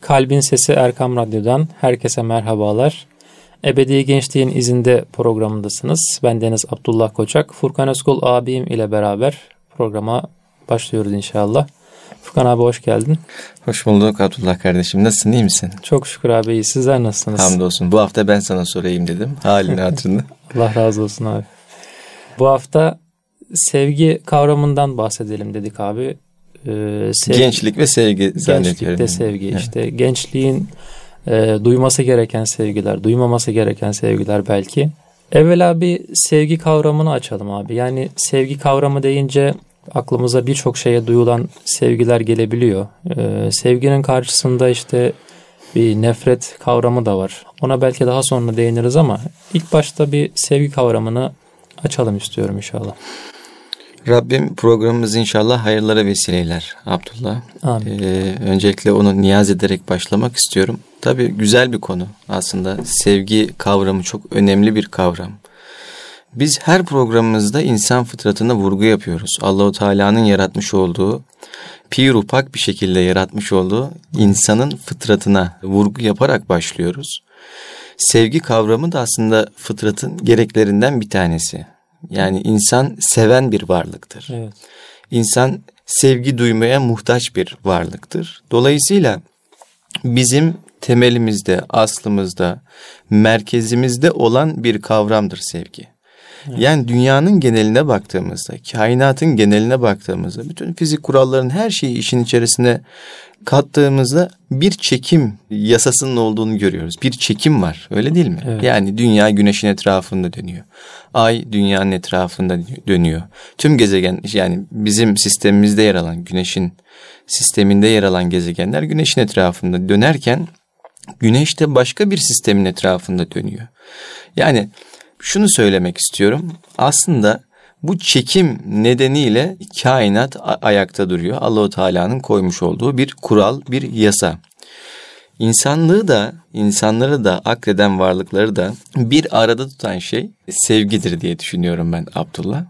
Kalbin Sesi Erkam Radyo'dan herkese merhabalar. Ebedi Gençliğin izinde programındasınız. Ben Deniz Abdullah Koçak. Furkan Özkul abim ile beraber programa başlıyoruz inşallah. Furkan abi hoş geldin. Hoş bulduk Abdullah kardeşim. Nasılsın iyi misin? Çok şükür abi iyi. Sizler nasılsınız? Hamdolsun. Bu hafta ben sana sorayım dedim. Halini hatırını. Allah razı olsun abi. Bu hafta sevgi kavramından bahsedelim dedik abi. Ee, sevgi, gençlik ve sevgi. Gençlikte sevgi evet. işte gençliğin e, duyması gereken sevgiler, duymaması gereken sevgiler belki. Evvela bir sevgi kavramını açalım abi. Yani sevgi kavramı deyince aklımıza birçok şeye duyulan sevgiler gelebiliyor. Ee, sevginin karşısında işte bir nefret kavramı da var. Ona belki daha sonra değiniriz ama ilk başta bir sevgi kavramını açalım istiyorum inşallah. Rabbim programımızı inşallah hayırlara vesileler Abdullah. Amin. Ee, öncelikle onu niyaz ederek başlamak istiyorum. Tabii güzel bir konu aslında. Sevgi kavramı çok önemli bir kavram. Biz her programımızda insan fıtratına vurgu yapıyoruz. Allahu Teala'nın yaratmış olduğu, pir upak bir şekilde yaratmış olduğu insanın fıtratına vurgu yaparak başlıyoruz. Sevgi kavramı da aslında fıtratın gereklerinden bir tanesi. Yani insan seven bir varlıktır. Evet. İnsan sevgi duymaya muhtaç bir varlıktır. Dolayısıyla bizim temelimizde, aslımızda, merkezimizde olan bir kavramdır sevgi. Evet. Yani dünyanın geneline baktığımızda, kainatın geneline baktığımızda, bütün fizik kuralların her şeyi işin içerisine kattığımızda bir çekim yasasının olduğunu görüyoruz. Bir çekim var öyle değil mi? Evet. Yani dünya güneşin etrafında dönüyor. Ay dünyanın etrafında dönüyor. Tüm gezegen yani bizim sistemimizde yer alan güneşin sisteminde yer alan gezegenler güneşin etrafında dönerken güneş de başka bir sistemin etrafında dönüyor. Yani şunu söylemek istiyorum. Aslında bu çekim nedeniyle kainat ayakta duruyor. Allahu Teala'nın koymuş olduğu bir kural, bir yasa. İnsanlığı da, insanları da, akreden varlıkları da bir arada tutan şey sevgidir diye düşünüyorum ben Abdullah.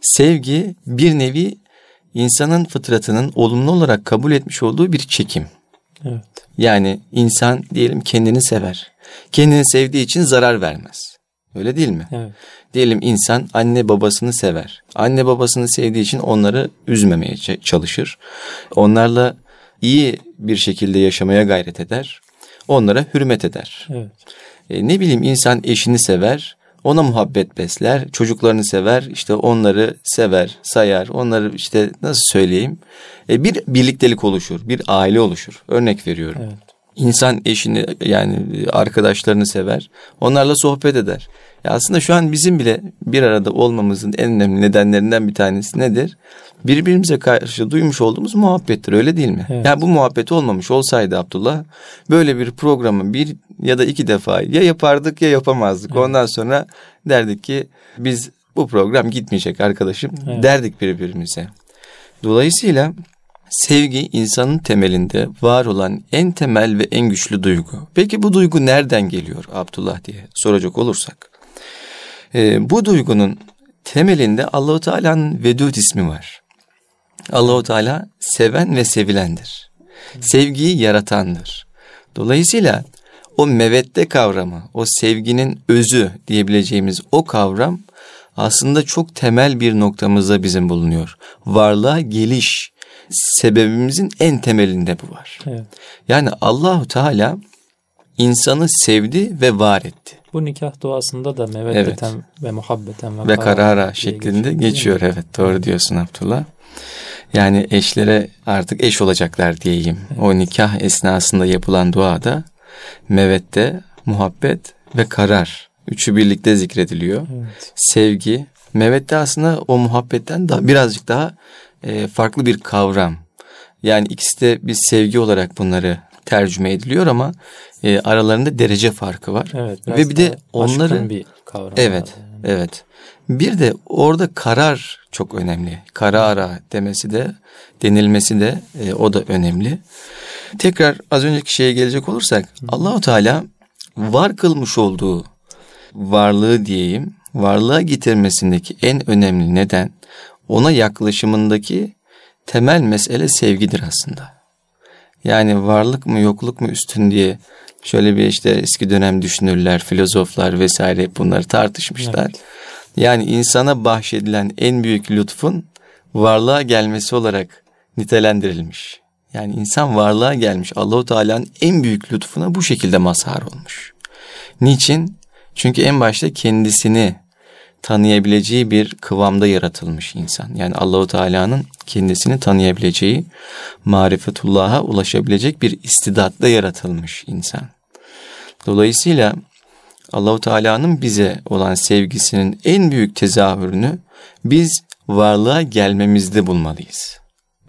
Sevgi bir nevi insanın fıtratının olumlu olarak kabul etmiş olduğu bir çekim. Evet. Yani insan diyelim kendini sever. Kendini sevdiği için zarar vermez. Öyle değil mi? Evet. Diyelim insan anne babasını sever. Anne babasını sevdiği için onları üzmemeye çalışır. Onlarla iyi bir şekilde yaşamaya gayret eder. Onlara hürmet eder. Evet. E, ne bileyim insan eşini sever, ona muhabbet besler, çocuklarını sever, işte onları sever, sayar, onları işte nasıl söyleyeyim, e, bir birliktelik oluşur, bir aile oluşur. Örnek veriyorum. Evet. İnsan eşini yani arkadaşlarını sever, onlarla sohbet eder. Ya aslında şu an bizim bile bir arada olmamızın en önemli nedenlerinden bir tanesi nedir? Birbirimize karşı duymuş olduğumuz muhabbettir öyle değil mi? Evet. Yani bu muhabbet olmamış olsaydı Abdullah böyle bir programı bir ya da iki defa ya yapardık ya yapamazdık. Evet. Ondan sonra derdik ki biz bu program gitmeyecek arkadaşım evet. derdik birbirimize. Dolayısıyla sevgi insanın temelinde var olan en temel ve en güçlü duygu. Peki bu duygu nereden geliyor Abdullah diye soracak olursak. E, bu duygunun temelinde Allahu Teala'nın Vedud ismi var. Allahu Teala seven ve sevilendir. Sevgiyi yaratandır. Dolayısıyla o mevette kavramı, o sevginin özü diyebileceğimiz o kavram aslında çok temel bir noktamızda bizim bulunuyor. Varlığa geliş sebebimizin en temelinde bu var. Evet. Yani Allahu Teala insanı sevdi ve var etti. Bu nikah duasında da meveddeten evet. ve muhabbeten ve, ve karara şeklinde geçiyor. geçiyor. Evet doğru diyorsun Abdullah. Yani eşlere artık eş olacaklar diyeyim. Evet. O nikah esnasında yapılan duada mevette, muhabbet ve karar. Üçü birlikte zikrediliyor. Evet. Sevgi. Mevette aslında o muhabbetten daha birazcık daha e, farklı bir kavram. Yani ikisi de bir sevgi olarak bunları tercüme ediliyor ama e, aralarında derece farkı var. Evet, Ve bir de onları bir kavram Evet. Yani. Evet. Bir de orada karar çok önemli. Karara demesi de denilmesi de e, o da önemli. Tekrar az önceki şeye gelecek olursak Allahu Teala var kılmış olduğu varlığı diyeyim, varlığa getirmesindeki en önemli neden ona yaklaşımındaki temel mesele sevgidir aslında. Yani varlık mı yokluk mu üstün diye şöyle bir işte eski dönem düşünürler, filozoflar vesaire bunları tartışmışlar. Evet. Yani insana bahşedilen en büyük lütfun varlığa gelmesi olarak nitelendirilmiş. Yani insan varlığa gelmiş. Allahu Teala'nın en büyük lütfuna bu şekilde mazhar olmuş. Niçin? Çünkü en başta kendisini tanıyabileceği bir kıvamda yaratılmış insan. Yani Allahu Teala'nın kendisini tanıyabileceği, marifetullah'a ulaşabilecek bir istidatla yaratılmış insan. Dolayısıyla Allahu Teala'nın bize olan sevgisinin en büyük tezahürünü biz varlığa gelmemizde bulmalıyız.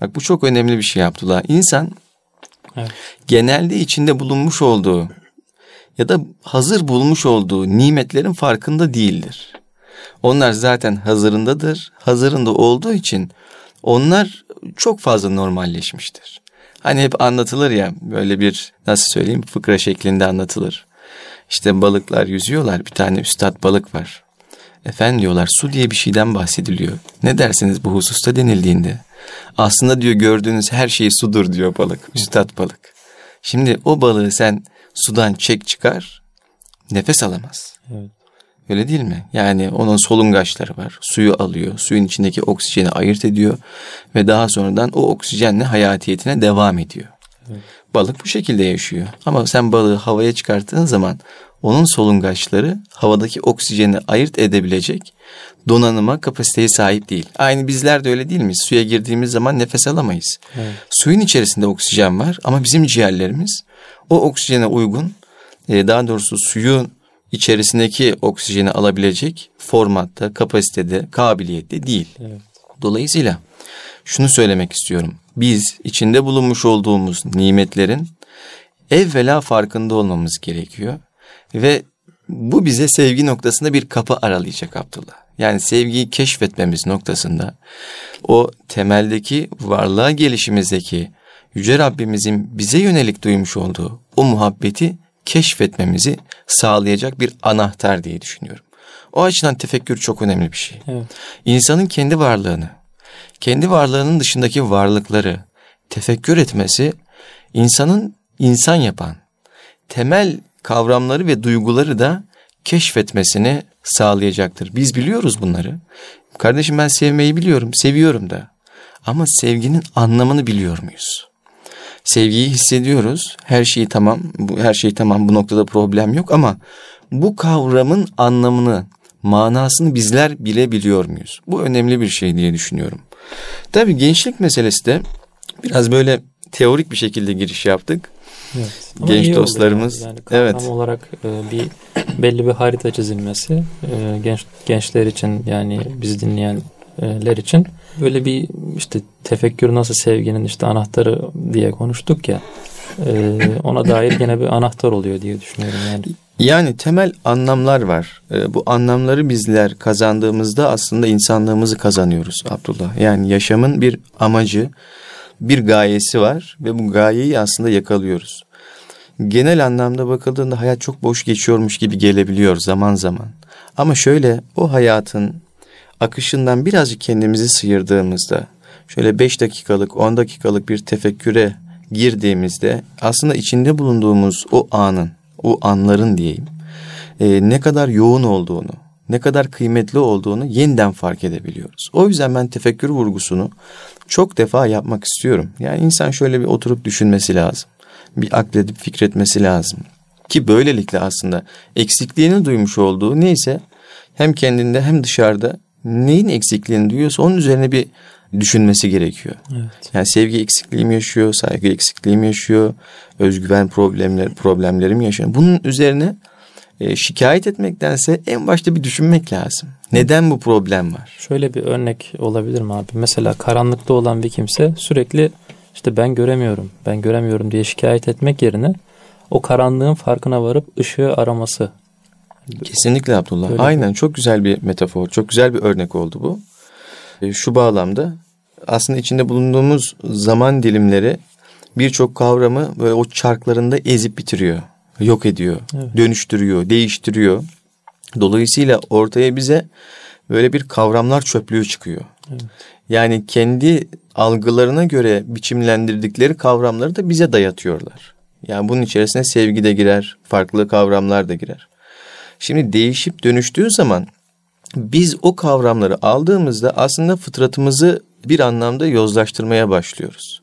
Bak bu çok önemli bir şey Abdullah. İnsan evet. genelde içinde bulunmuş olduğu ya da hazır bulmuş olduğu nimetlerin farkında değildir. Onlar zaten hazırındadır. Hazırında olduğu için onlar çok fazla normalleşmiştir. Hani hep anlatılır ya böyle bir nasıl söyleyeyim fıkra şeklinde anlatılır. İşte balıklar yüzüyorlar bir tane üstad balık var. Efendim diyorlar su diye bir şeyden bahsediliyor. Ne dersiniz bu hususta denildiğinde? Aslında diyor gördüğünüz her şey sudur diyor balık. Üstad balık. Şimdi o balığı sen sudan çek çıkar nefes alamaz. Evet. Öyle değil mi? Yani onun solungaçları var. Suyu alıyor. Suyun içindeki oksijeni ayırt ediyor. Ve daha sonradan o oksijenle hayatiyetine devam ediyor. Evet. Balık bu şekilde yaşıyor. Ama sen balığı havaya çıkarttığın zaman onun solungaçları havadaki oksijeni ayırt edebilecek donanıma kapasiteye sahip değil. Aynı bizler de öyle değil mi? Suya girdiğimiz zaman nefes alamayız. Evet. Suyun içerisinde oksijen var ama bizim ciğerlerimiz o oksijene uygun e, daha doğrusu suyun içerisindeki oksijeni alabilecek formatta, kapasitede, kabiliyette değil. Evet. Dolayısıyla şunu söylemek istiyorum. Biz içinde bulunmuş olduğumuz nimetlerin evvela farkında olmamız gerekiyor. Ve bu bize sevgi noktasında bir kapı aralayacak Abdullah. Yani sevgiyi keşfetmemiz noktasında o temeldeki varlığa gelişimizdeki Yüce Rabbimizin bize yönelik duymuş olduğu o muhabbeti keşfetmemizi sağlayacak bir anahtar diye düşünüyorum. O açıdan tefekkür çok önemli bir şey. Evet. İnsanın kendi varlığını, kendi varlığının dışındaki varlıkları tefekkür etmesi insanın insan yapan temel kavramları ve duyguları da keşfetmesini sağlayacaktır. Biz biliyoruz bunları. Kardeşim ben sevmeyi biliyorum, seviyorum da. Ama sevginin anlamını biliyor muyuz? Sevgiyi hissediyoruz. Her şey tamam. Bu her şey tamam. Bu noktada problem yok ama bu kavramın anlamını, manasını bizler bilebiliyor muyuz? Bu önemli bir şey diye düşünüyorum. Tabii gençlik meselesi de biraz böyle teorik bir şekilde giriş yaptık. Evet. Genç dostlarımız. Yani. yani evet. olarak e, bir belli bir harita çizilmesi e, genç gençler için yani biz dinleyenler için böyle bir işte tefekkür nasıl sevginin işte anahtarı diye konuştuk ya e, ona dair gene bir anahtar oluyor diye düşünüyorum yani. Yani temel anlamlar var. E, bu anlamları bizler kazandığımızda aslında insanlığımızı kazanıyoruz Abdullah. Yani yaşamın bir amacı, bir gayesi var ve bu gayeyi aslında yakalıyoruz. Genel anlamda bakıldığında hayat çok boş geçiyormuş gibi gelebiliyor zaman zaman. Ama şöyle o hayatın akışından birazcık kendimizi sıyırdığımızda şöyle 5 dakikalık 10 dakikalık bir tefekküre girdiğimizde aslında içinde bulunduğumuz o anın o anların diyeyim e, ne kadar yoğun olduğunu ne kadar kıymetli olduğunu yeniden fark edebiliyoruz. O yüzden ben tefekkür vurgusunu çok defa yapmak istiyorum. Yani insan şöyle bir oturup düşünmesi lazım. Bir akledip fikretmesi lazım. Ki böylelikle aslında eksikliğini duymuş olduğu neyse hem kendinde hem dışarıda neyin eksikliğini duyuyorsa onun üzerine bir düşünmesi gerekiyor. Evet. Yani sevgi eksikliği mi yaşıyor, saygı eksikliği mi yaşıyor, özgüven problemler problemleri mi yaşıyor? Bunun üzerine e, şikayet etmektense en başta bir düşünmek lazım. Neden bu problem var? Şöyle bir örnek olabilir mi abi? Mesela karanlıkta olan bir kimse sürekli işte ben göremiyorum, ben göremiyorum diye şikayet etmek yerine o karanlığın farkına varıp ışığı araması. Kesinlikle Abdullah. Öyle Aynen mi? çok güzel bir metafor, çok güzel bir örnek oldu bu. E, şu bağlamda aslında içinde bulunduğumuz zaman dilimleri birçok kavramı böyle o çarklarında ezip bitiriyor yok ediyor, evet. dönüştürüyor, değiştiriyor. Dolayısıyla ortaya bize böyle bir kavramlar çöplüğü çıkıyor. Evet. Yani kendi algılarına göre biçimlendirdikleri kavramları da bize dayatıyorlar. Yani bunun içerisine sevgi de girer, farklı kavramlar da girer. Şimdi değişip dönüştüğü zaman biz o kavramları aldığımızda aslında fıtratımızı bir anlamda yozlaştırmaya başlıyoruz.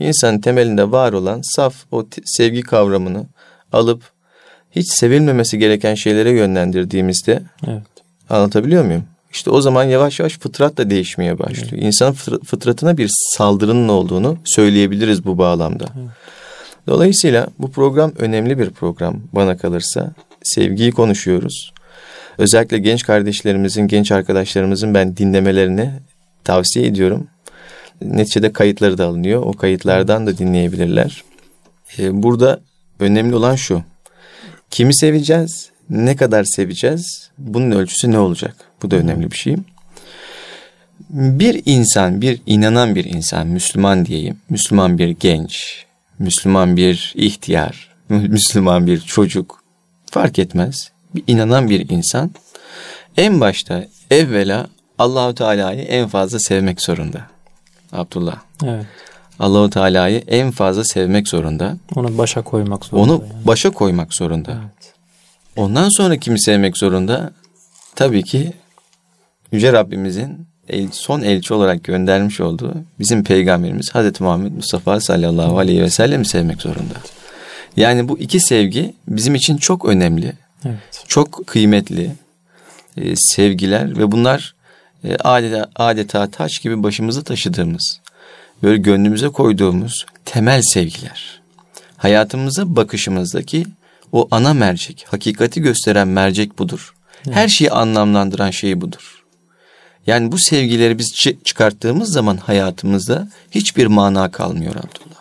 İnsanın temelinde var olan saf o sevgi kavramını alıp hiç sevilmemesi gereken şeylere yönlendirdiğimizde evet. anlatabiliyor muyum? İşte o zaman yavaş yavaş fıtrat da değişmeye başlıyor. Evet. İnsanın fıtratına bir saldırının olduğunu söyleyebiliriz bu bağlamda. Evet. Dolayısıyla bu program önemli bir program bana kalırsa. Sevgiyi konuşuyoruz. Özellikle genç kardeşlerimizin, genç arkadaşlarımızın ben dinlemelerini tavsiye ediyorum. Neticede kayıtları da alınıyor. O kayıtlardan da dinleyebilirler. Ee, burada önemli olan şu. Kimi seveceğiz? Ne kadar seveceğiz? Bunun ölçüsü ne olacak? Bu da önemli bir şey. Bir insan, bir inanan bir insan, Müslüman diyeyim, Müslüman bir genç, Müslüman bir ihtiyar, Müslüman bir çocuk fark etmez. Bir inanan bir insan en başta evvela Allahu Teala'yı en fazla sevmek zorunda. Abdullah. Evet. Allahu Teala'yı en fazla sevmek zorunda. Onu başa koymak zorunda. Onu yani. başa koymak zorunda. Evet. Ondan sonra kimi sevmek zorunda? Tabii ki Yüce Rabbimizin el, son elçi olarak göndermiş olduğu bizim peygamberimiz Hazreti Muhammed Mustafa sallallahu aleyhi ve sellem sevmek zorunda. Yani bu iki sevgi bizim için çok önemli. Evet. Çok kıymetli e, sevgiler ve bunlar e, adeta, adeta taş gibi başımıza taşıdığımız, böyle gönlümüze koyduğumuz temel sevgiler. Hayatımıza bakışımızdaki o ana mercek, hakikati gösteren mercek budur. Evet. Her şeyi anlamlandıran şey budur. Yani bu sevgileri biz çıkarttığımız zaman hayatımızda hiçbir mana kalmıyor Abdullah.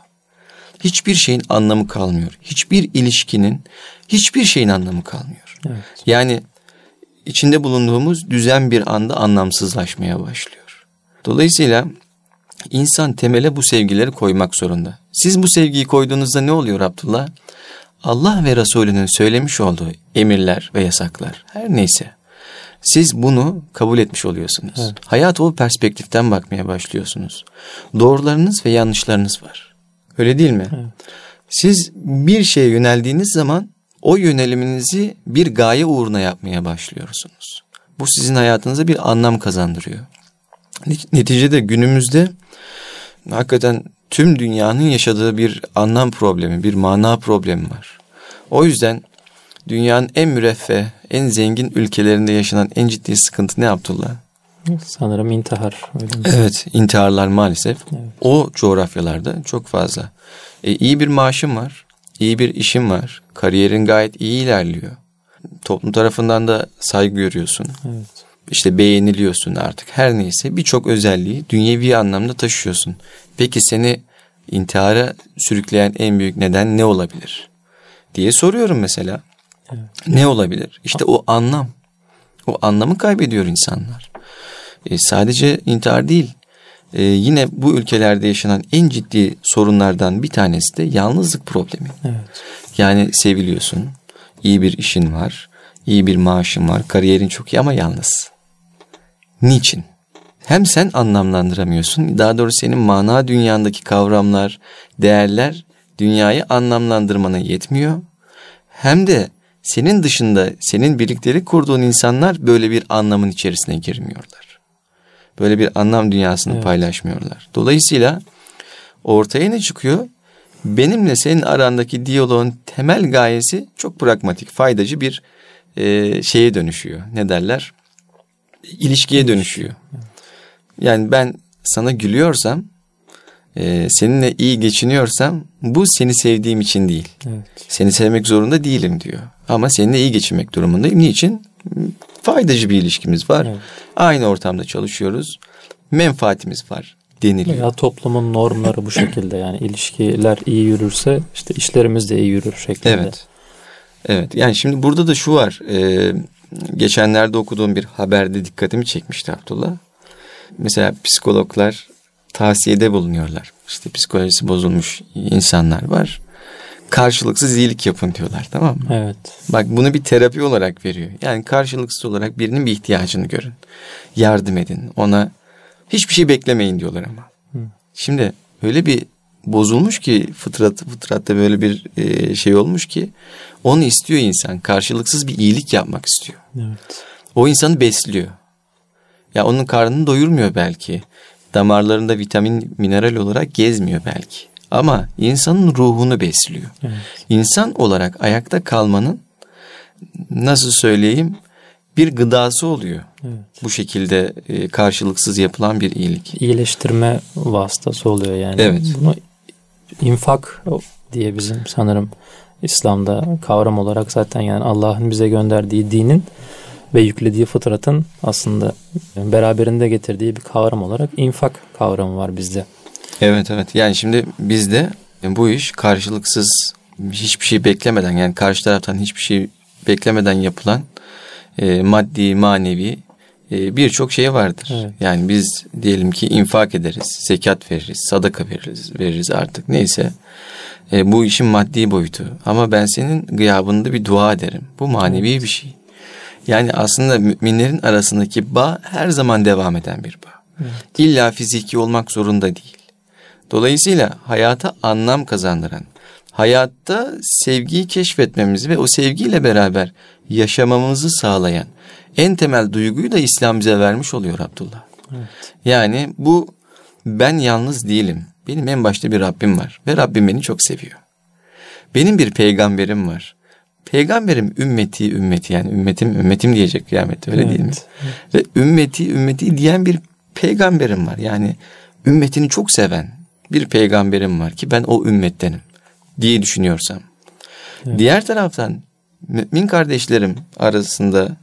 Hiçbir şeyin anlamı kalmıyor. Hiçbir ilişkinin, hiçbir şeyin anlamı kalmıyor. Evet. Yani içinde bulunduğumuz düzen bir anda anlamsızlaşmaya başlıyor. Dolayısıyla insan temele bu sevgileri koymak zorunda. Siz bu sevgiyi koyduğunuzda ne oluyor Abdullah? Allah ve Resulünün söylemiş olduğu emirler ve yasaklar her neyse siz bunu kabul etmiş oluyorsunuz. Evet. Hayat o perspektiften bakmaya başlıyorsunuz. Doğrularınız ve yanlışlarınız var. Öyle değil mi? Evet. Siz bir şeye yöneldiğiniz zaman o yöneliminizi bir gaye uğruna yapmaya başlıyorsunuz. Bu sizin hayatınıza bir anlam kazandırıyor. Neticede günümüzde hakikaten tüm dünyanın yaşadığı bir anlam problemi, bir mana problemi var. O yüzden dünyanın en müreffeh, en zengin ülkelerinde yaşanan en ciddi sıkıntı ne Abdullah? Sanırım intihar. Öyle mi? Evet, intiharlar maalesef. Evet. O coğrafyalarda çok fazla. E, iyi bir maaşım var, iyi bir işim var, kariyerin gayet iyi ilerliyor. Toplum tarafından da saygı görüyorsun. Evet. İşte beğeniliyorsun artık. Her neyse birçok özelliği dünyevi anlamda taşıyorsun. Peki seni intihara sürükleyen en büyük neden ne olabilir? diye soruyorum mesela. Evet. Ne olabilir? İşte o anlam. O anlamı kaybediyor insanlar. E, sadece intihar değil. E, yine bu ülkelerde yaşanan en ciddi sorunlardan bir tanesi de yalnızlık problemi. Evet. Yani seviliyorsun, iyi bir işin var, iyi bir maaşın var, kariyerin çok iyi ama yalnız. Niçin? Hem sen anlamlandıramıyorsun, daha doğrusu senin mana dünyandaki kavramlar, değerler dünyayı anlamlandırmana yetmiyor. Hem de senin dışında senin birlikleri kurduğun insanlar böyle bir anlamın içerisine girmiyorlar. Böyle bir anlam dünyasını evet. paylaşmıyorlar. Dolayısıyla ortaya ne çıkıyor? Benimle senin arandaki diyaloğun temel gayesi çok pragmatik, faydacı bir e, şeye dönüşüyor. Ne derler? İlişkiye dönüşüyor. Yani ben sana gülüyorsam e, seninle iyi geçiniyorsam bu seni sevdiğim için değil. Evet. Seni sevmek zorunda değilim diyor. Ama seninle iyi geçinmek durumundayım. Niçin? Faydacı bir ilişkimiz var. Evet. Aynı ortamda çalışıyoruz. Menfaatimiz var deniliyor. Ya toplumun normları bu şekilde yani ilişkiler iyi yürürse işte işlerimiz de iyi yürür şeklinde. Evet. Evet yani şimdi burada da şu var. E, geçenlerde okuduğum bir haberde dikkatimi çekmişti Abdullah. Mesela psikologlar tavsiyede bulunuyorlar. İşte psikolojisi bozulmuş insanlar var. Karşılıksız iyilik yapın diyorlar tamam mı? Evet. Bak bunu bir terapi olarak veriyor. Yani karşılıksız olarak birinin bir ihtiyacını görün. Yardım edin ona. Hiçbir şey beklemeyin diyorlar ama. Hı. Şimdi öyle bir bozulmuş ki fıtrat fıtratta böyle bir e, şey olmuş ki onu istiyor insan. Karşılıksız bir iyilik yapmak istiyor. Evet. O insanı besliyor. Ya onun karnını doyurmuyor belki. Damarlarında vitamin, mineral olarak gezmiyor belki. Ama insanın ruhunu besliyor. Evet. İnsan olarak ayakta kalmanın nasıl söyleyeyim bir gıdası oluyor. Evet. Bu şekilde e, karşılıksız yapılan bir iyilik. İyileştirme vasıtası oluyor yani. Evet. Bunu infak diye bizim sanırım İslam'da kavram olarak zaten yani Allah'ın bize gönderdiği dinin ve yüklediği fıtratın aslında beraberinde getirdiği bir kavram olarak infak kavramı var bizde. Evet evet yani şimdi bizde bu iş karşılıksız hiçbir şey beklemeden yani karşı taraftan hiçbir şey beklemeden yapılan e, maddi manevi e, birçok şey vardır. Evet. Yani biz diyelim ki infak ederiz, zekat veririz, sadaka veririz, veririz artık neyse. E, bu işin maddi boyutu. Ama ben senin gıyabında bir dua ederim. Bu manevi bir şey. Yani aslında müminlerin arasındaki bağ her zaman devam eden bir bağ. İlla fiziki olmak zorunda değil. Dolayısıyla hayata anlam kazandıran, hayatta sevgiyi keşfetmemizi ve o sevgiyle beraber yaşamamızı sağlayan en temel duyguyu da İslam bize vermiş oluyor Abdullah. Evet. Yani bu ben yalnız değilim. Benim en başta bir Rabbim var ve Rabbim beni çok seviyor. Benim bir peygamberim var. Peygamberim ümmeti ümmeti yani ümmetim ümmetim diyecek kıyamette öyle Evet. değil mi? Ve ümmeti ümmeti diyen bir peygamberim var. Yani ümmetini çok seven bir peygamberim var ki ben o ümmettenim diye düşünüyorsam. Evet. Diğer taraftan mümin kardeşlerim arasında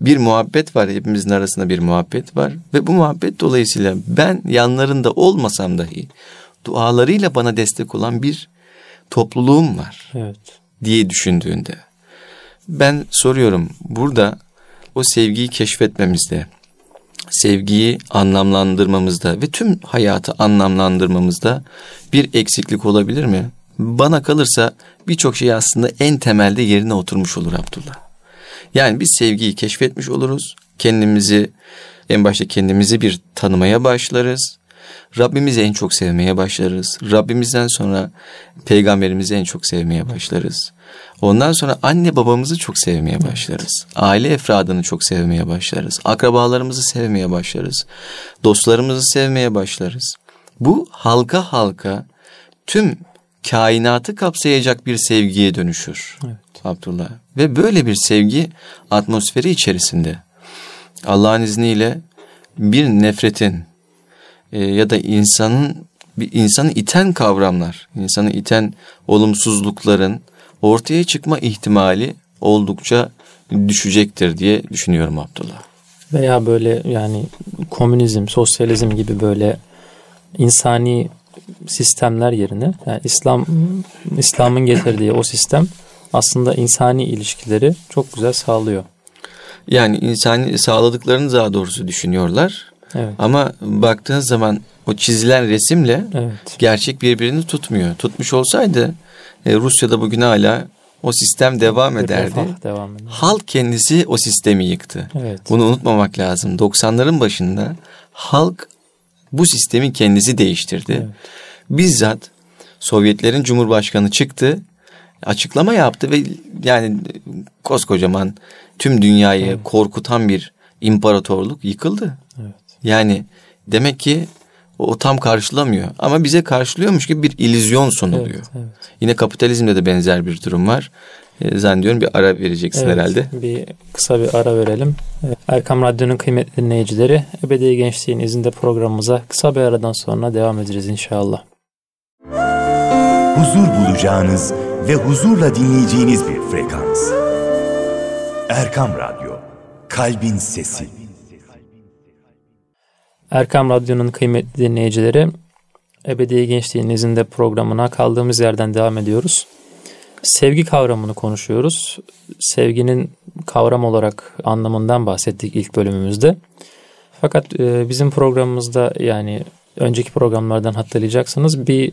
bir muhabbet var. Hepimizin arasında bir muhabbet var. Ve bu muhabbet dolayısıyla ben yanlarında olmasam dahi dualarıyla bana destek olan bir topluluğum var Evet. diye düşündüğünde ben soruyorum burada o sevgiyi keşfetmemizde, sevgiyi anlamlandırmamızda ve tüm hayatı anlamlandırmamızda bir eksiklik olabilir mi? Bana kalırsa birçok şey aslında en temelde yerine oturmuş olur Abdullah. Yani biz sevgiyi keşfetmiş oluruz. Kendimizi en başta kendimizi bir tanımaya başlarız. Rabbimizi en çok sevmeye başlarız. Rabbimizden sonra peygamberimizi en çok sevmeye başlarız. Ondan sonra anne babamızı çok sevmeye başlarız. Aile efradını çok sevmeye başlarız. Akrabalarımızı sevmeye başlarız. Dostlarımızı sevmeye başlarız. Bu halka halka tüm kainatı kapsayacak bir sevgiye dönüşür. Evet. Abdullah. Ve böyle bir sevgi atmosferi içerisinde Allah'ın izniyle bir nefretin e, ya da insanın bir insanı iten kavramlar, insanı iten olumsuzlukların ortaya çıkma ihtimali oldukça düşecektir diye düşünüyorum Abdullah. Veya böyle yani komünizm, sosyalizm gibi böyle insani sistemler yerine yani İslam İslam'ın getirdiği o sistem aslında insani ilişkileri çok güzel sağlıyor. Yani insani sağladıklarını daha doğrusu düşünüyorlar. Evet. Ama baktığın zaman o çizilen resimle Evet. gerçek birbirini tutmuyor. Tutmuş olsaydı e, Rusya'da bugün hala o sistem devam ederdi. devam. Halk kendisi o sistemi yıktı. Evet. Bunu unutmamak lazım. 90'ların başında halk bu sistemi kendisi değiştirdi. Evet. Bizzat Sovyetlerin Cumhurbaşkanı çıktı, açıklama yaptı ve yani koskocaman tüm dünyayı Evet. korkutan bir imparatorluk yıkıldı. Yani demek ki o tam karşılamıyor ama bize karşılıyormuş gibi bir illüzyon sunuluyor. Evet, evet. Yine kapitalizmde de benzer bir durum var. E, zannediyorum bir ara vereceksin Evet, herhalde. Bir kısa bir ara verelim. Evet, Erkam Radyo'nun kıymetli dinleyicileri Ebedi Gençliğin izinde programımıza kısa bir aradan sonra devam edeceğiz inşallah. huzur bulacağınız ve huzurla dinleyeceğiniz bir frekans. Erkam Radyo, Kalbin Sesi. Erkam Radyo'nun kıymetli dinleyicileri Ebedi Gençliğin izinde programına kaldığımız yerden devam ediyoruz. Sevgi kavramını konuşuyoruz. Sevginin kavram olarak anlamından bahsettik ilk bölümümüzde. Fakat e, bizim programımızda yani önceki programlardan hatırlayacaksınız bir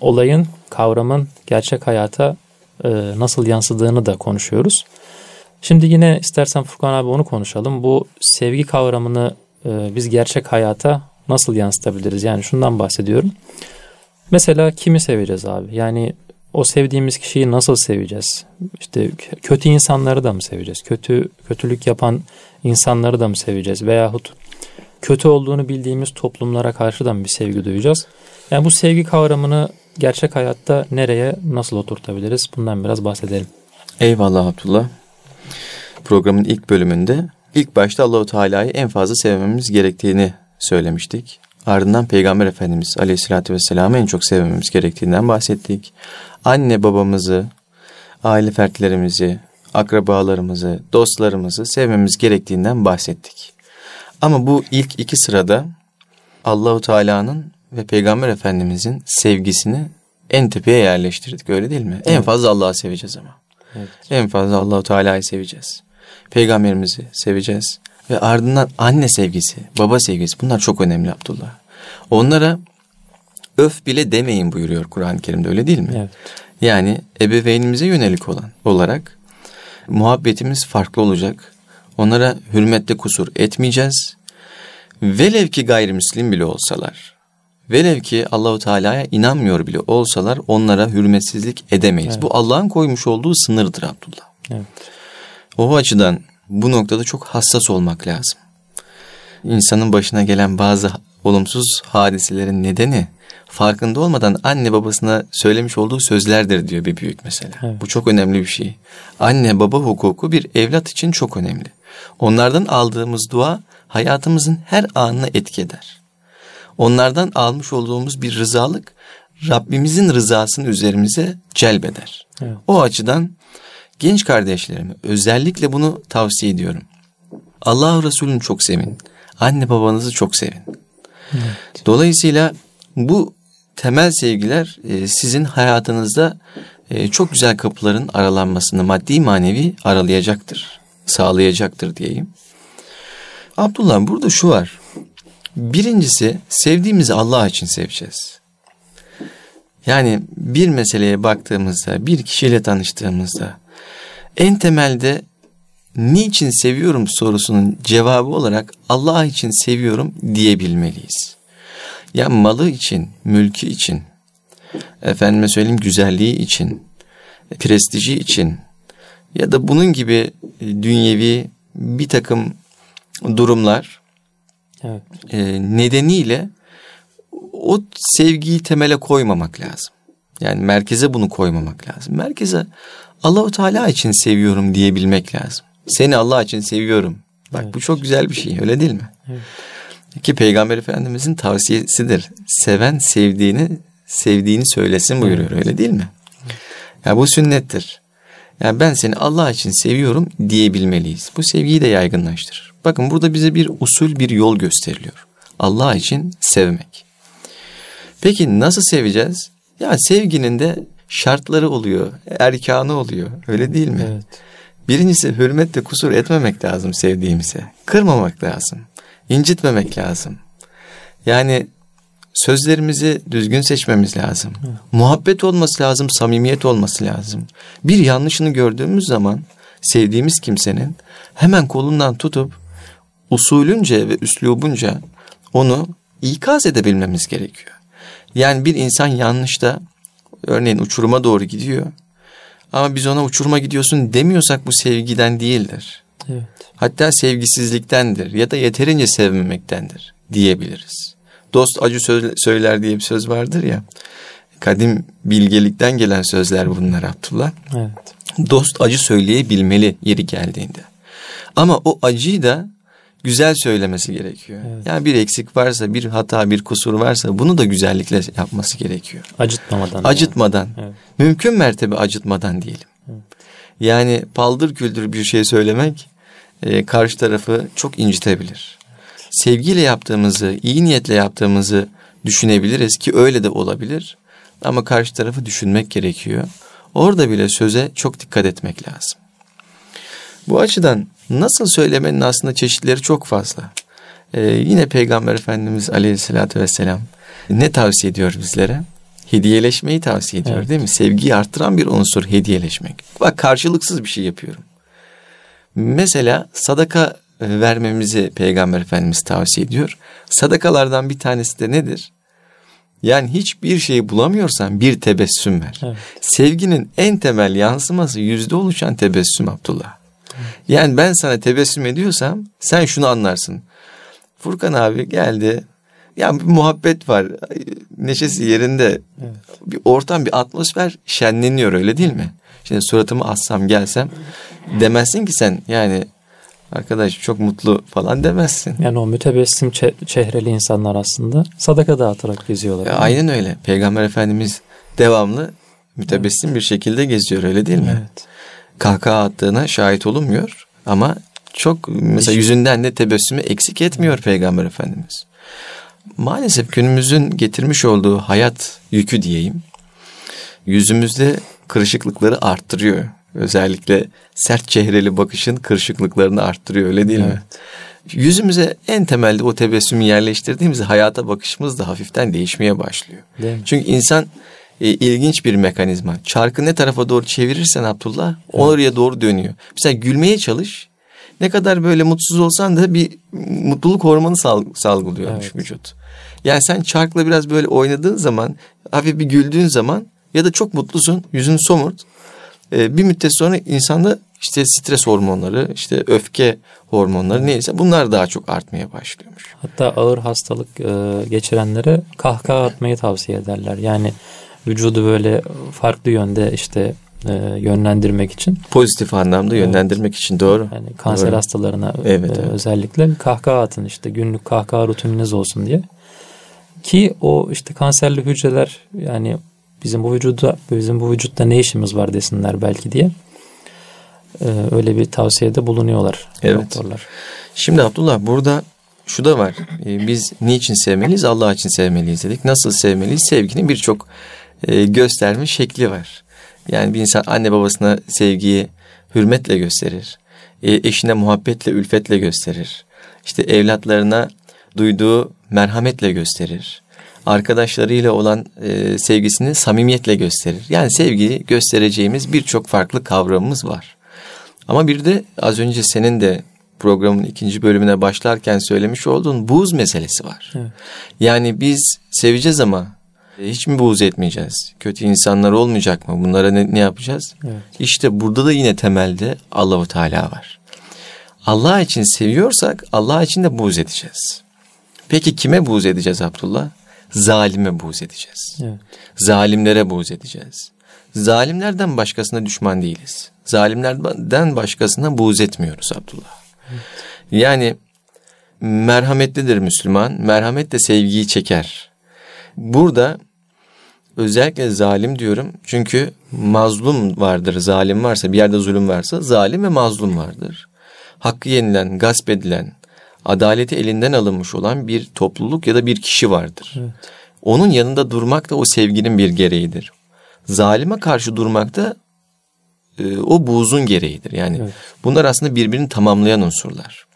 olayın, kavramın gerçek hayata e, nasıl yansıdığını da konuşuyoruz. Şimdi yine istersen Furkan abi onu konuşalım. Bu sevgi kavramını e, biz gerçek hayata nasıl yansıtabiliriz? Yani şundan bahsediyorum. Mesela kimi seveceğiz abi? Yani o sevdiğimiz kişiyi nasıl seveceğiz? İşte kötü insanları da mı seveceğiz? Kötü kötülük yapan insanları da mı seveceğiz? Veyahut kötü olduğunu bildiğimiz toplumlara karşı da mı bir sevgi duyacağız? Yani bu sevgi kavramını gerçek hayatta nereye nasıl oturtabiliriz? Bundan biraz bahsedelim. Eyvallah Abdullah. Programın ilk bölümünde ilk başta Allahu Teala'yı en fazla sevmemiz gerektiğini söylemiştik. Ardından Peygamber Efendimiz Aleyhisselatü Vesselam'ı en çok sevmemiz gerektiğinden bahsettik. Anne babamızı, aile fertlerimizi, akrabalarımızı, dostlarımızı sevmemiz gerektiğinden bahsettik. Ama bu ilk iki sırada Allahu Teala'nın ve Peygamber Efendimizin sevgisini en tepeye yerleştirdik öyle değil mi? Evet. En fazla Allah'ı seveceğiz ama. Evet. En fazla Allahu Teala'yı seveceğiz. Peygamberimizi seveceğiz ve ardından anne sevgisi, baba sevgisi bunlar çok önemli Abdullah. Onlara öf bile demeyin buyuruyor Kur'an-ı Kerim'de öyle değil mi? Evet. Yani ebeveynimize yönelik olan olarak muhabbetimiz farklı olacak. Onlara hürmette kusur etmeyeceğiz. Velev ki gayrimüslim bile olsalar, velev ki Allahu Teala'ya inanmıyor bile olsalar onlara hürmetsizlik edemeyiz. Evet. Bu Allah'ın koymuş olduğu sınırdır Abdullah. Evet. O açıdan bu noktada çok hassas olmak lazım. İnsanın başına gelen bazı olumsuz hadiselerin nedeni farkında olmadan anne babasına söylemiş olduğu sözlerdir diyor bir büyük mesela. Evet. Bu çok önemli bir şey. Anne baba hukuku bir evlat için çok önemli. Onlardan aldığımız dua hayatımızın her anına etki eder. Onlardan almış olduğumuz bir rızalık Rabbimizin rızasını üzerimize celbeder. Evet. O açıdan genç kardeşlerime özellikle bunu tavsiye ediyorum. Allah Resulü'nü çok sevin. Anne babanızı çok sevin. Evet. Dolayısıyla bu temel sevgiler e, sizin hayatınızda e, çok güzel kapıların aralanmasını maddi manevi aralayacaktır. Sağlayacaktır diyeyim. Abdullah burada şu var. Birincisi sevdiğimizi Allah için seveceğiz. Yani bir meseleye baktığımızda, bir kişiyle tanıştığımızda en temelde niçin seviyorum sorusunun cevabı olarak Allah için seviyorum diyebilmeliyiz. Ya malı için, mülkü için, efendime söyleyeyim güzelliği için, prestiji için ya da bunun gibi dünyevi bir takım durumlar evet. e, nedeniyle o sevgiyi temele koymamak lazım. Yani merkeze bunu koymamak lazım. Merkeze Allahu Teala için seviyorum diyebilmek lazım. Seni Allah için seviyorum. Bak evet. bu çok güzel bir şey öyle değil mi? Evet. Ki Peygamber Efendimizin tavsiyesidir. Seven sevdiğini sevdiğini söylesin buyuruyor öyle değil mi? Ya bu sünnettir. Yani ben seni Allah için seviyorum diyebilmeliyiz. Bu sevgiyi de yaygınlaştırır. Bakın burada bize bir usul, bir yol gösteriliyor. Allah için sevmek. Peki nasıl seveceğiz? Ya sevginin de şartları oluyor, erkanı oluyor. Öyle değil mi? Evet. Birincisi hürmette kusur etmemek lazım sevdiğimize. Kırmamak lazım. incitmemek lazım. Yani sözlerimizi düzgün seçmemiz lazım. Evet. Muhabbet olması lazım, samimiyet olması lazım. Bir yanlışını gördüğümüz zaman sevdiğimiz kimsenin hemen kolundan tutup usulünce ve üslubunca onu ikaz edebilmemiz gerekiyor. Yani bir insan yanlışta örneğin uçuruma doğru gidiyor. Ama biz ona uçuruma gidiyorsun demiyorsak bu sevgiden değildir. Evet. Hatta sevgisizliktendir ya da yeterince sevmemektendir diyebiliriz. Dost acı söz, söyler diye bir söz vardır ya. Kadim bilgelikten gelen sözler bunlar Abdullah. Evet. Dost acı söyleyebilmeli yeri geldiğinde. Ama o acıyı da güzel söylemesi gerekiyor. Evet. Yani bir eksik varsa, bir hata, bir kusur varsa bunu da güzellikle yapması gerekiyor. Acıtmadan. Acıtmadan. Yani. Evet. Mümkün mertebe acıtmadan diyelim. Evet. Yani paldır küldür bir şey söylemek e, karşı tarafı çok incitebilir. Sevgiyle yaptığımızı, iyi niyetle yaptığımızı düşünebiliriz ki öyle de olabilir. Ama karşı tarafı düşünmek gerekiyor. Orada bile söze çok dikkat etmek lazım. Bu açıdan nasıl söylemenin aslında çeşitleri çok fazla. Ee, yine Peygamber Efendimiz Aleyhisselatü Vesselam ne tavsiye ediyor bizlere? Hediyeleşmeyi tavsiye ediyor evet. değil mi? Sevgiyi arttıran bir unsur hediyeleşmek. Bak karşılıksız bir şey yapıyorum. Mesela sadaka e, vermemizi Peygamber Efendimiz tavsiye ediyor. Sadakalardan bir tanesi de nedir? Yani hiçbir şey bulamıyorsan bir tebessüm ver. Evet. Sevginin en temel yansıması yüzde oluşan tebessüm Abdullah. Yani ben sana tebessüm ediyorsam sen şunu anlarsın. Furkan abi geldi. Ya bir muhabbet var. Neşesi yerinde. Evet. Bir ortam, bir atmosfer şenleniyor öyle değil mi? Şimdi suratımı assam gelsem demezsin ki sen yani arkadaş çok mutlu falan demezsin. Yani o mütebessim çehreli insanlar aslında sadaka dağıtarak geziyorlar. E, aynen öyle. Peygamber Efendimiz devamlı mütebessim evet. bir şekilde geziyor öyle değil mi? Evet. Kahkaha attığına şahit olunmuyor ama çok mesela yüzünden de tebessümü eksik etmiyor Peygamber Efendimiz. Maalesef günümüzün getirmiş olduğu hayat yükü diyeyim yüzümüzde kırışıklıkları arttırıyor. Özellikle sert çehreli bakışın kırışıklıklarını arttırıyor öyle değil evet. mi? Yüzümüze en temelde o tebessümü yerleştirdiğimizde hayata bakışımız da hafiften değişmeye başlıyor. Çünkü insan e, ilginç bir mekanizma. Çarkı ne tarafa doğru çevirirsen Abdullah evet. oraya doğru dönüyor. Mesela gülmeye çalış. Ne kadar böyle mutsuz olsan da bir mutluluk hormonu sal, salgılıyormuş evet. vücut. Yani sen çarkla biraz böyle oynadığın zaman, hafif bir güldüğün zaman ya da çok mutlusun, yüzün somurt. Ee, bir müddet sonra insanda işte stres hormonları, işte öfke hormonları neyse bunlar daha çok artmaya başlıyormuş. Hatta ağır hastalık e, geçirenlere kahkaha atmayı tavsiye ederler. Yani vücudu böyle farklı yönde işte e, yönlendirmek için. Pozitif anlamda evet. yönlendirmek için doğru. Yani kanser doğru. hastalarına evet, e, evet. özellikle kahkaha atın işte günlük kahkaha rutininiz olsun diye. Ki o işte kanserli hücreler yani bizim bu vücuda bizim bu vücutta ne işimiz var desinler belki diye. Ee, öyle bir tavsiyede bulunuyorlar evet. doktorlar. Şimdi Abdullah burada şu da var. Ee, biz niçin sevmeliyiz? Allah için sevmeliyiz dedik. Nasıl sevmeliyiz? Sevginin birçok e, gösterme şekli var. Yani bir insan anne babasına sevgiyi hürmetle gösterir. E, eşine muhabbetle, ülfetle gösterir. İşte evlatlarına duyduğu merhametle gösterir arkadaşlarıyla olan e, sevgisini samimiyetle gösterir. Yani sevgiyi göstereceğimiz birçok farklı kavramımız var. Ama bir de az önce senin de programın ikinci bölümüne başlarken söylemiş olduğun buğz meselesi var. Evet. Yani biz seveceğiz ama hiç mi buğz etmeyeceğiz? Kötü insanlar olmayacak mı? Bunlara ne, ne yapacağız? Evet. İşte burada da yine temelde Allahu Teala var. Allah için seviyorsak Allah için de buğz edeceğiz. Peki kime buğz edeceğiz Abdullah? zalime buğz edeceğiz. Evet. Zalimlere buğz edeceğiz. Zalimlerden başkasına düşman değiliz. Zalimlerden başkasına buğz etmiyoruz Abdullah. Evet. Yani merhametlidir Müslüman. Merhamet de sevgiyi çeker. Burada özellikle zalim diyorum. Çünkü mazlum vardır, zalim varsa, bir yerde zulüm varsa zalim ve mazlum vardır. Hakkı yenilen, gasp edilen, adaleti elinden alınmış olan bir topluluk ya da bir kişi vardır. Evet. Onun yanında durmak da o sevginin bir gereğidir. Zalime karşı durmak da e, o buğzun gereğidir. Yani evet. bunlar aslında birbirini tamamlayan unsurlar.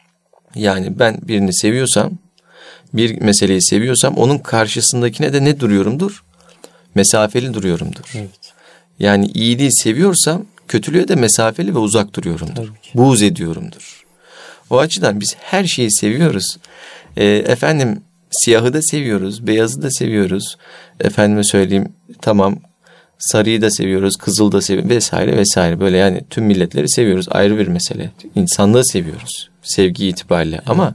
Yani ben birini seviyorsam, bir meseleyi seviyorsam onun karşısındakine de ne duruyorumdur? Mesafeli duruyorumdur. Evet. Yani iyiliği seviyorsam kötülüğe de mesafeli ve uzak duruyorumdur. Buğz ediyorumdur. O açıdan biz her şeyi seviyoruz. E, efendim siyahı da seviyoruz, beyazı da seviyoruz. Efendime söyleyeyim tamam sarıyı da seviyoruz, kızıl da seviyoruz vesaire vesaire. Böyle yani tüm milletleri seviyoruz ayrı bir mesele. İnsanlığı seviyoruz sevgi itibariyle evet. ama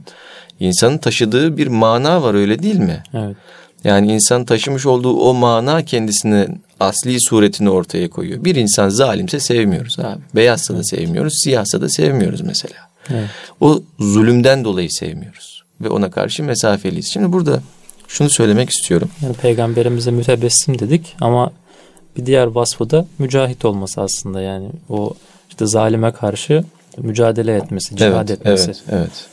insanın taşıdığı bir mana var öyle değil mi? Evet. Yani insan taşımış olduğu o mana kendisini asli suretini ortaya koyuyor. Bir insan zalimse sevmiyoruz abi. Beyazsa da sevmiyoruz, siyahsa da sevmiyoruz mesela. Evet. O zulümden dolayı sevmiyoruz ve ona karşı mesafeliyiz. Şimdi burada şunu söylemek istiyorum. Yani peygamberimize mütebessim dedik ama bir diğer vasfı da mücahit olması aslında yani o işte zalime karşı mücadele etmesi, cihad evet, etmesi. Evet, evet.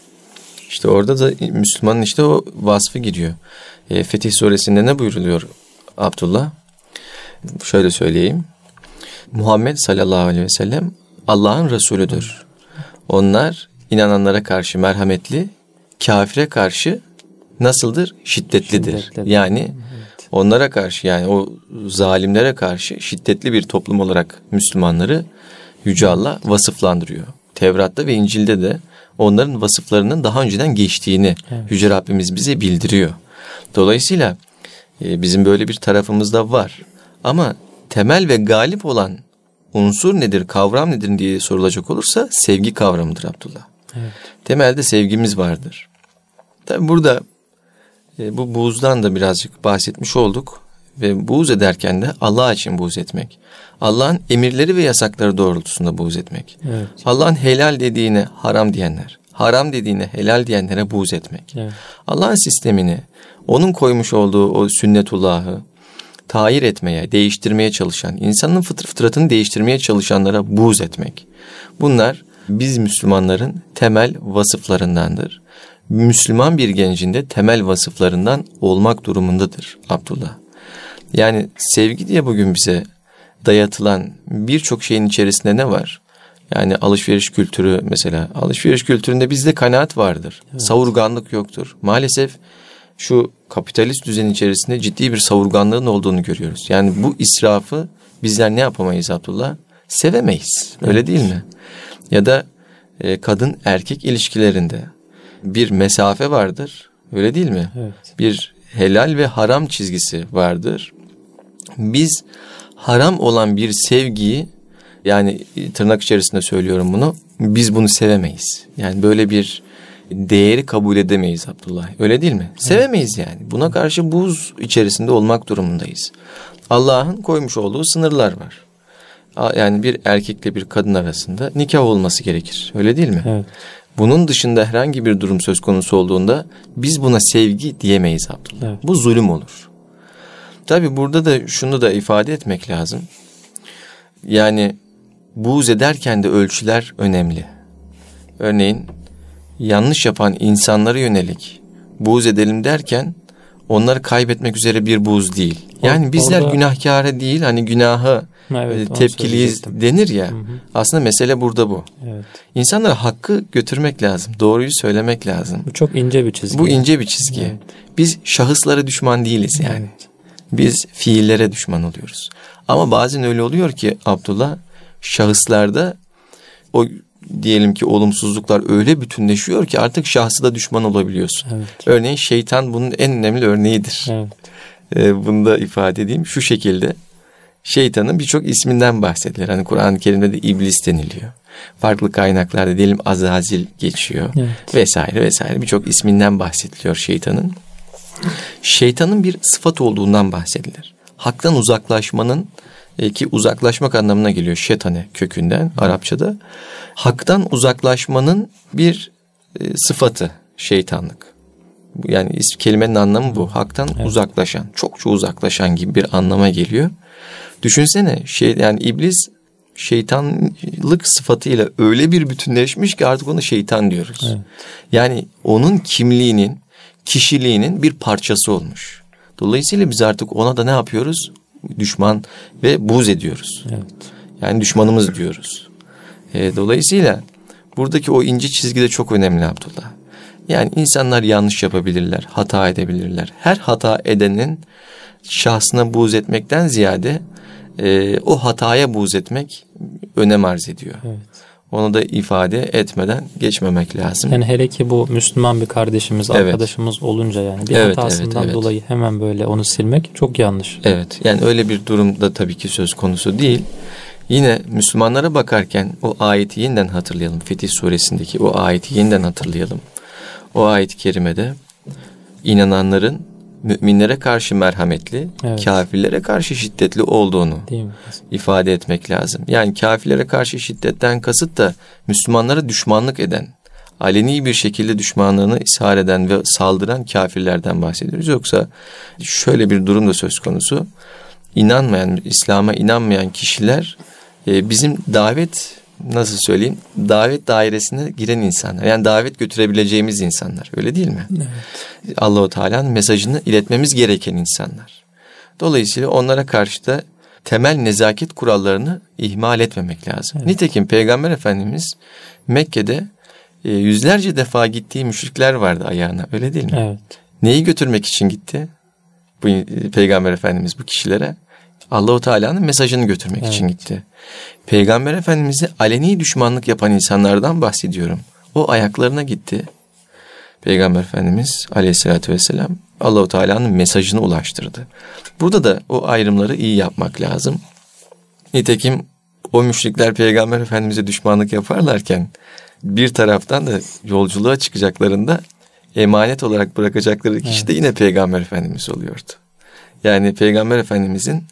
İşte orada da Müslümanın işte o vasfı giriyor. E, Fetih suresinde ne buyuruluyor Abdullah? Şöyle söyleyeyim. Muhammed sallallahu aleyhi ve sellem Allah'ın Resulüdür. Onlar inananlara karşı merhametli, kafire karşı nasıldır? Şiddetlidir. Şiddetli. Yani evet. onlara karşı yani o zalimlere karşı şiddetli bir toplum olarak Müslümanları Yüce Allah vasıflandırıyor. Tevrat'ta ve İncil'de de onların vasıflarının daha önceden geçtiğini Evet. Yüce Rabbimiz bize bildiriyor. Dolayısıyla e, bizim böyle bir tarafımız da var. Ama temel ve galip olan unsur nedir, kavram nedir diye sorulacak olursa sevgi kavramıdır Abdullah. Evet. Temelde sevgimiz vardır. Tabi burada e, bu buğzdan da birazcık bahsetmiş olduk. Ve buğz ederken de Allah için buğz etmek. Allah'ın emirleri ve yasakları doğrultusunda buğz etmek. Evet. Allah'ın helal dediğine haram diyenler, haram dediğine helal diyenlere buğz etmek. Evet. Allah'ın sistemini, onun koymuş olduğu o sünnetullahı tahir etmeye, değiştirmeye çalışan, insanın fıtr fıtratını değiştirmeye çalışanlara buğz etmek. Bunlar biz Müslümanların temel vasıflarındandır. Müslüman bir gencin de temel vasıflarından olmak durumundadır Abdullah. Yani sevgi diye bugün bize dayatılan birçok şeyin içerisinde ne var? Yani alışveriş kültürü mesela. Alışveriş kültüründe bizde kanaat vardır. Savurganlık yoktur. Maalesef şu kapitalist düzen içerisinde ciddi bir savurganlığın olduğunu görüyoruz. Yani bu israfı bizler ne yapamayız Abdullah? Sevemeyiz. Öyle değil mi? Ya da e, kadın erkek ilişkilerinde bir mesafe vardır. Öyle değil mi? Evet. Bir helal ve haram çizgisi vardır. Biz haram olan bir sevgiyi yani tırnak içerisinde söylüyorum bunu. Biz bunu sevemeyiz. Yani böyle bir değeri kabul edemeyiz Abdullah. Öyle değil mi? Sevemeyiz yani. Buna karşı buz içerisinde olmak durumundayız. Allah'ın koymuş olduğu sınırlar var. Yani bir erkekle bir kadın arasında nikah olması gerekir. Öyle değil mi? Evet. Bunun dışında herhangi bir durum söz konusu olduğunda biz buna sevgi diyemeyiz Abdullah. Evet. Bu zulüm olur. Tabi burada da şunu da ifade etmek lazım. Yani buğz ederken de ölçüler önemli. Örneğin yanlış yapan insanlara yönelik buğz edelim derken onları kaybetmek üzere bir buğz değil. Yani Or- bizler orada- günahkara değil hani günaha Evet, e, tepkiliyiz denir ya. Hı hı. Aslında mesele burada bu. Evet. İnsanlara hakkı götürmek lazım. Doğruyu söylemek lazım. Bu çok ince bir çizgi. Bu ince bir çizgi. Evet. Biz şahıslara düşman değiliz yani. Evet. Biz fiillere düşman oluyoruz. Ama bazen öyle oluyor ki Abdullah şahıslarda o diyelim ki olumsuzluklar öyle bütünleşiyor ki artık şahsı da düşman olabiliyorsun. Evet. Örneğin şeytan bunun en önemli örneğidir. Evet. Ee, bunu da ifade edeyim şu şekilde. Şeytanın birçok isminden bahsedilir. Hani Kur'an-ı Kerim'de de iblis deniliyor. Farklı kaynaklarda diyelim Azazil geçiyor. Evet. Vesaire vesaire birçok isminden bahsediliyor şeytanın. Şeytanın bir sıfat olduğundan bahsedilir. Haktan uzaklaşmanın ki uzaklaşmak anlamına geliyor şeytane kökünden Arapçada. Haktan uzaklaşmanın bir e, sıfatı şeytanlık. Yani is- kelimenin anlamı bu. Haktan uzaklaşan, çokça uzaklaşan gibi bir anlama geliyor. Düşünsene şey yani iblis şeytanlık sıfatıyla öyle bir bütünleşmiş ki artık ona şeytan diyoruz. Evet. Yani onun kimliğinin, kişiliğinin bir parçası olmuş. Dolayısıyla biz artık ona da ne yapıyoruz? Düşman ve buz ediyoruz. Evet. Yani düşmanımız diyoruz. E, dolayısıyla buradaki o ince çizgi de çok önemli Abdullah. Yani insanlar yanlış yapabilirler, hata edebilirler. Her hata edenin şahsına buğz etmekten ziyade e, o hataya buğz etmek önem arz ediyor. Evet. Onu da ifade etmeden geçmemek lazım. Yani hele ki bu Müslüman bir kardeşimiz, Evet. arkadaşımız olunca yani bir Evet, hatasından evet, evet. dolayı hemen böyle onu silmek çok yanlış. Evet yani öyle bir durumda tabii ki söz konusu değil. Yine Müslümanlara bakarken o ayeti yeniden hatırlayalım. Fetih suresindeki o ayeti yeniden hatırlayalım. O ayet-i kerimede inananların müminlere karşı merhametli, Evet. kafirlere karşı şiddetli olduğunu ifade etmek lazım. Yani kafirlere karşı şiddetten kasıt da Müslümanlara düşmanlık eden, aleni bir şekilde düşmanlığını ishar eden ve saldıran kafirlerden bahsediyoruz. Yoksa şöyle bir durum da söz konusu. İnanmayan, İslam'a inanmayan kişiler e, bizim davet nasıl söyleyeyim davet dairesine giren insanlar. Yani davet götürebileceğimiz insanlar. Öyle değil mi? Allahu Teala'nın mesajını iletmemiz gereken insanlar. Dolayısıyla onlara karşı da temel nezaket kurallarını ihmal etmemek lazım. Nitekim Peygamber Efendimiz Mekke'de e, yüzlerce defa gittiği müşrikler vardı ayağına. Öyle değil mi? Evet. Neyi götürmek için gitti? Bu e, Peygamber Efendimiz bu kişilere Allahu Teala'nın mesajını götürmek Evet. için gitti. Peygamber Efendimiz'e aleni düşmanlık yapan insanlardan bahsediyorum. O ayaklarına gitti. Peygamber Efendimiz Aleyhisselatü Vesselam Allahu Teala'nın mesajını ulaştırdı. Burada da o ayrımları iyi yapmak lazım. Nitekim o müşrikler Peygamber Efendimiz'e düşmanlık yaparlarken bir taraftan da yolculuğa çıkacaklarında emanet olarak bırakacakları kişi de yine Peygamber Efendimiz oluyordu. Yani Peygamber Efendimizin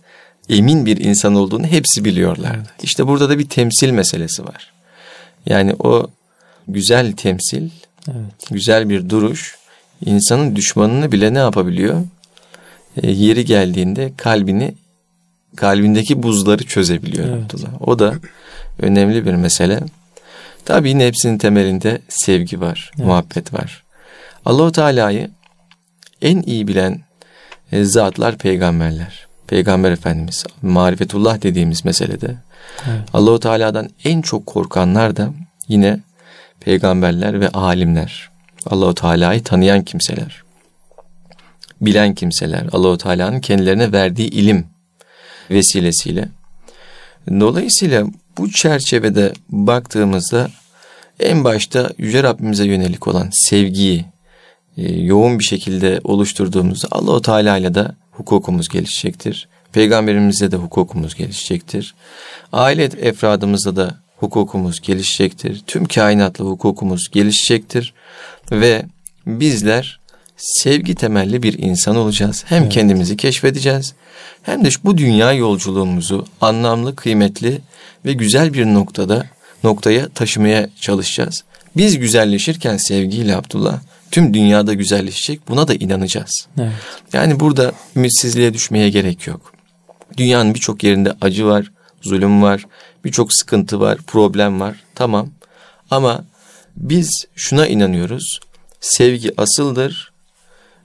emin bir insan olduğunu hepsi biliyorlardı. İşte burada da bir temsil meselesi var. Yani o güzel temsil, Evet. güzel bir duruş insanın düşmanını bile ne yapabiliyor? E, yeri geldiğinde kalbini kalbindeki buzları çözebiliyor Evet. Abdullah. O da önemli bir mesele. Tabii yine hepsinin temelinde sevgi var, Evet. muhabbet var. Allahu Teala'yı en iyi bilen e, zatlar peygamberler. Peygamber Efendimiz, marifetullah dediğimiz meselede Evet. Allahu Teala'dan en çok korkanlar da yine peygamberler ve alimler. Allahu Teala'yı tanıyan kimseler. Bilen kimseler. Allahu Teala'nın kendilerine verdiği ilim vesilesiyle. Dolayısıyla bu çerçevede baktığımızda en başta Yüce Rabbimize yönelik olan sevgiyi e, yoğun bir şekilde oluşturduğumuzda Allahu Teala ile de hukukumuz gelişecektir. Peygamberimizle de hukukumuz gelişecektir. Aile efradımızla da hukukumuz gelişecektir. Tüm kainatla hukukumuz gelişecektir. Ve bizler sevgi temelli bir insan olacağız. Hem kendimizi keşfedeceğiz hem de bu dünya yolculuğumuzu anlamlı, kıymetli ve güzel bir noktada noktaya taşımaya çalışacağız. Biz güzelleşirken sevgiyle Abdullah tüm dünyada güzelleşecek buna da inanacağız. Evet. Yani burada ümitsizliğe düşmeye gerek yok. Dünyanın birçok yerinde acı var, zulüm var, birçok sıkıntı var, problem var. Tamam. Ama biz şuna inanıyoruz. Sevgi asıldır.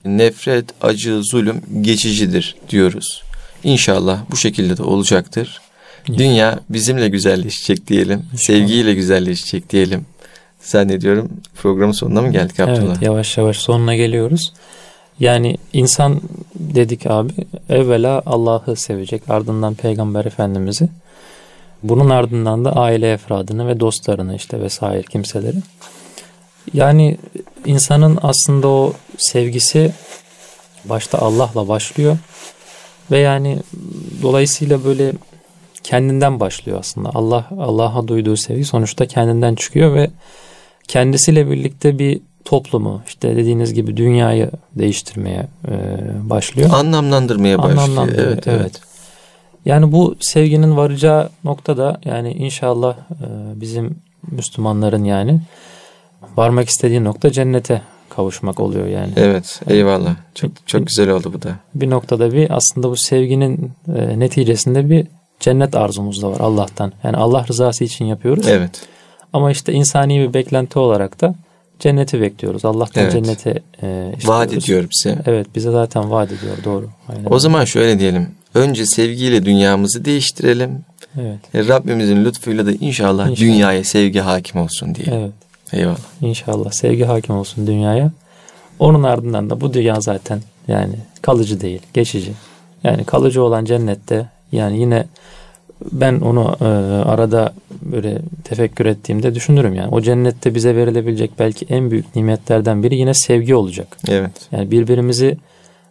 Nefret, acı, zulüm geçicidir diyoruz. İnşallah bu şekilde de olacaktır. Dünya bizimle güzelleşecek diyelim. Sevgiyle güzelleşecek diyelim. Zannediyorum programın sonuna mı geldik Abdullah? Evet yavaş yavaş sonuna geliyoruz. Yani insan dedik abi evvela Allah'ı sevecek ardından Peygamber Efendimiz'i bunun ardından da aile efradını ve dostlarını işte vesaire kimseleri. Yani insanın aslında o sevgisi başta Allah'la başlıyor ve yani dolayısıyla böyle kendinden başlıyor aslında. Allah Allah'a duyduğu sevgi sonuçta kendinden çıkıyor ve kendisiyle birlikte bir toplumu işte dediğiniz gibi dünyayı değiştirmeye e, başlıyor. Anlamlandırmaya başlıyor. Anlamlandırıyor, Evet, evet. Yani bu sevginin varacağı noktada yani inşallah e, bizim Müslümanların yani varmak istediği nokta cennete kavuşmak oluyor yani. Evet, eyvallah. Çok çok güzel oldu bu da. Bir noktada bir aslında bu sevginin e, neticesinde bir cennet arzumuz da var Allah'tan. Yani Allah rızası için yapıyoruz. Evet. Ama işte insani bir beklenti olarak da cenneti bekliyoruz. Allah'tan Evet. cenneti e, istiyoruz. Vaat ediyor bize. Evet bize zaten vaat ediyor doğru. Aynen. O zaman şöyle diyelim. Önce sevgiyle dünyamızı değiştirelim. Evet. E, Rabbimizin lütfuyla da inşallah, İnşallah. dünyaya sevgi hakim olsun diye. Evet. Eyvallah. İnşallah sevgi hakim olsun dünyaya. Onun ardından da bu dünya zaten yani kalıcı değil, geçici. Yani kalıcı olan cennette yani yine ben onu e, arada böyle tefekkür ettiğimde düşünürüm yani. O cennette bize verilebilecek belki en büyük nimetlerden biri yine sevgi olacak. Evet. Yani birbirimizi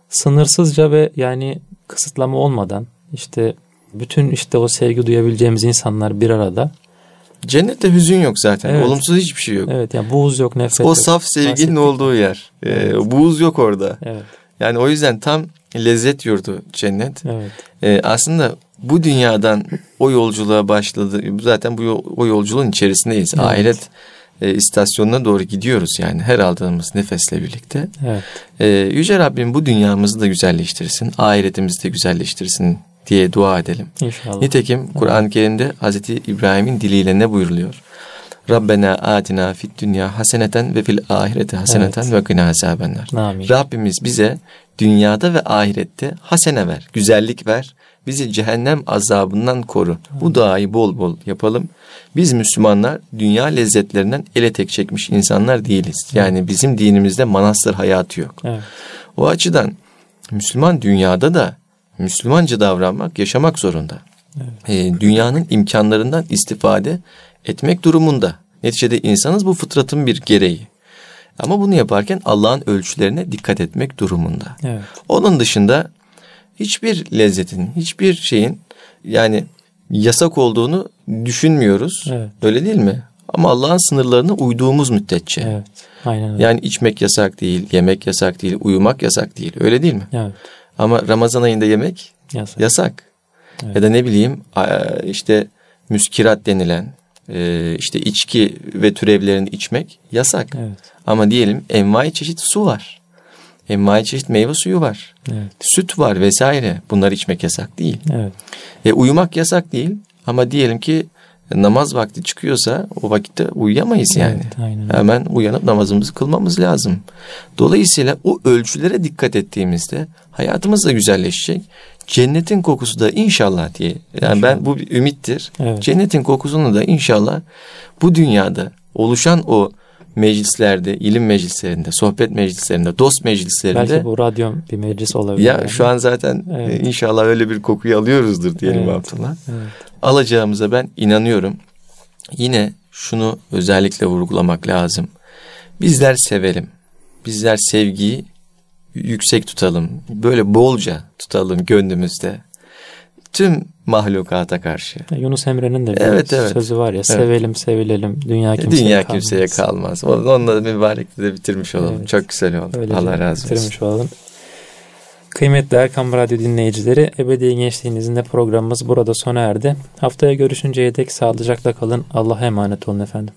sınırsızca ve yani kısıtlama olmadan işte bütün işte o sevgi duyabileceğimiz insanlar bir arada. Cennette hüzün yok zaten. Evet. Olumsuz hiçbir şey yok. Evet yani buğuz yok, nefret o yok. saf sevginin Bahsettik. olduğu yer. E, buğuz yok orada. Evet, Yani o yüzden tam lezzet yurdu cennet. evet. E, aslında bu dünyadan o yolculuğa başladı. Zaten bu o yolculuğun içerisindeyiz. Evet. Ahiret e, istasyonuna doğru gidiyoruz yani her aldığımız nefesle birlikte. Evet. E, Yüce Rabbim bu dünyamızı da güzelleştirsin, ahiretimizi de güzelleştirsin diye dua edelim. İnşallah. Nitekim Kur'an-ı Kerim'de Hazreti İbrahim'in diliyle ne buyuruluyor? Rabbena atina fid dünya haseneten ve fil ahireti haseneten Evet. ve gına azabennar. Amin. Rabbimiz bize dünyada ve ahirette hasene ver, güzellik ver. Bizi cehennem azabından koru. Bu duayı bol bol yapalım. Biz Müslümanlar dünya lezzetlerinden ele tek çekmiş insanlar değiliz. Yani bizim dinimizde manastır hayatı yok. Evet. O açıdan Müslüman dünyada da Müslümanca davranmak, yaşamak zorunda. Evet. E, dünyanın imkanlarından istifade etmek durumunda. Neticede insanız bu fıtratın bir gereği. Ama bunu yaparken Allah'ın ölçülerine dikkat etmek durumunda. Evet. Onun dışında hiçbir lezzetin, hiçbir şeyin yani yasak olduğunu düşünmüyoruz. Evet. Öyle değil mi? Ama Allah'ın sınırlarına uyduğumuz müddetçe. Evet. Aynen öyle. Yani içmek yasak değil, yemek yasak değil, uyumak yasak değil. Öyle değil mi? Evet. Ama Ramazan ayında yemek yasak. yasak. Evet. Ya da ne bileyim işte müskirat denilen e, işte içki ve türevlerini içmek yasak. Evet. Ama diyelim envai çeşit su var. Envai çeşit meyve suyu var. Evet. Süt var vesaire. Bunlar içmek yasak değil. Evet. E, uyumak yasak değil. Ama diyelim ki namaz vakti çıkıyorsa o vakitte uyuyamayız yani. Evet, aynen. Hemen uyanıp namazımızı kılmamız lazım. Dolayısıyla o ölçülere dikkat ettiğimizde hayatımız da güzelleşecek. Cennetin kokusu da inşallah diye. Yani inşallah. ben bu bir ümittir. Evet. Cennetin kokusunu da inşallah bu dünyada oluşan o meclislerde, ilim meclislerinde, sohbet meclislerinde, dost meclislerinde. Belki bu radyo bir meclis olabilir. Ya yani. şu an zaten evet. inşallah öyle bir kokuyu alıyoruzdur diyelim evet. Abdullah. Evet. Alacağımıza ben inanıyorum. Yine şunu özellikle vurgulamak lazım. Bizler sevelim. Bizler sevgiyi yüksek tutalım. Böyle bolca tutalım gönlümüzde. Tüm mahlukata karşı. Yunus Emre'nin de bir evet, evet. sözü var ya evet. sevelim sevilelim dünya kimseye dünya kalmaz. kimseye kalmaz. Onunla mübarekte de bitirmiş olalım. Evet. Çok güzel oldu. Öyle Allah razı olsun. Bitirmiş olalım. Kıymetli Erkam Radyo dinleyicileri, Ebedi Gençliğinizin de programımız burada sona erdi. Haftaya görüşünceye dek sağlıcakla kalın. Allah'a emanet olun efendim.